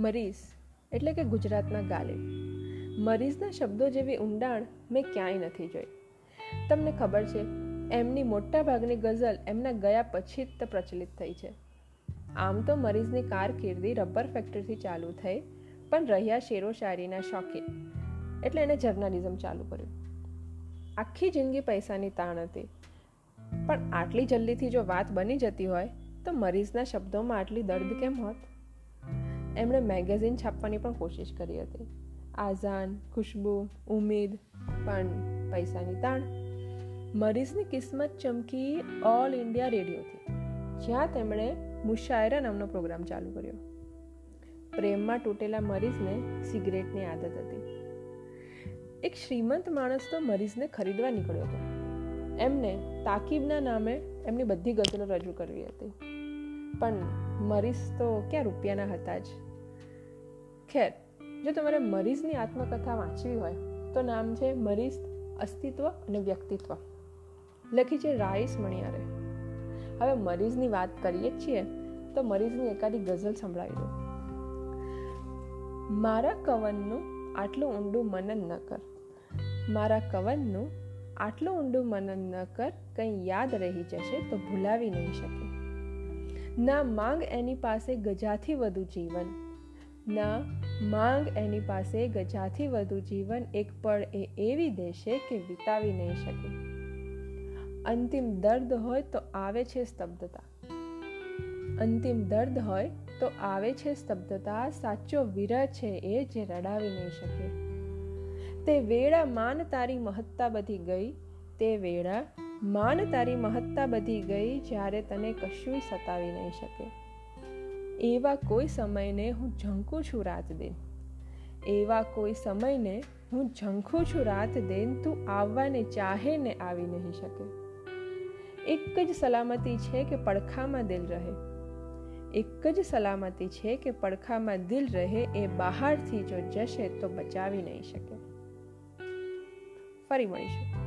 મરીઝ એટલે કે ગુજરાતના ગાલિબ મરીઝના શબ્દો જેવી ઊંડાણ મેં ક્યાંય નથી જોઈ. તમને ખબર છે, એમની મોટા ભાગની ગઝલ એમના ગયા પછી જ પ્રચલિત થઈ છે. આમ તો મરીઝની કારકિર્દી રબર ફેક્ટરીથી ચાલુ થઈ, પણ રહ્યા શેરો શાયરીના શોખીન એટલે એણે જર્નાલિઝમ ચાલુ કર્યું. આખી જિંદગી પૈસાની તાણ હતી. પણ આટલી જલ્દીથી જો વાત બની જતી હોય, તો મરીઝના શબ્દોમાં આટલી દર્દ કેમ હોત? એમણે મેગેઝિન છાપવાની પણ કોશિશ કરી હતી. આઝાન, ખુશ્બુ, ઉમેદ, પણ પૈસાની તાણ. મરીઝની કિસ્મત ચમકી ઓલ ઇન્ડિયા રેડિયોથી જ્યાં તેમણે મુશાયરા નામનો પ્રોગ્રામ ચાલુ કર્યો. પ્રેમમાં તૂટેલા મરીઝને સિગરેટની આદત હતી. એક શ્રીમંત માણસ તો મરીઝને ખરીદવા નીકળ્યો હતો. એમને તાકીબના નામે એમની બધી ગઝલો રજૂ કરવી હતી. પણ મરીઝ તો ક્યાં રૂપિયાના હતા જ? ખેર. જો તમારે મરીઝની આત્મકથા વાંચવી હોય, તો નામ છે મરીઝ અસ્તિત્વ અને વ્યક્તિત્વ. લખી છે રાઈસ મણિયારે. હવે મરીઝની વાત કરીએ છીએ, તો મરીઝની એકાદી ગઝલ સંભળાવી દો. મારા કવનનું આટલું ઊંડું મનન ન કર. મારા કવનનું આટલું ઊંડું મનન ન કર, કંઈ યાદ રહી જશે તો ભૂલાવી નહીં શકે. ના માંગ એની પાસે ગજાથી વધુ જીવન. ના, માંગ એની પાસે ગજાથી વધુ જીવન એક પળ એ એવી દેશે કે વિતાવી નહીં શકે. અંતિમ દર્દ હોય તો આવે છે સ્તબ્ધતા. અંતિમ દર્દ હોય તો આવે છે સ્તબ્ધતા, સાચો વિરહ છે એ જે રડાવી નહીં શકે. તે વેળા માન તારી મહત્તા બધી ગઈ, તે વેળા માન તારી મહત્તા બધી ગઈ જ્યારે તને કશું સતાવી નહીં શકે. એવા કોઈ સમયને હું ઝંકું છું રાત દિન. એવા કોઈ સમયને હું ઝંખું છું રાત દિન તું આવવાને ચાહે ને આવી નહીં શકે. એક જ સલામતી છે કે પડખામાં દિલ રહે. એક જ સલામતી છે કે પડખામાં દિલ રહે એ બહારથી જો જશે તો બચાવી નહીં શકે. ફરી મળીશું.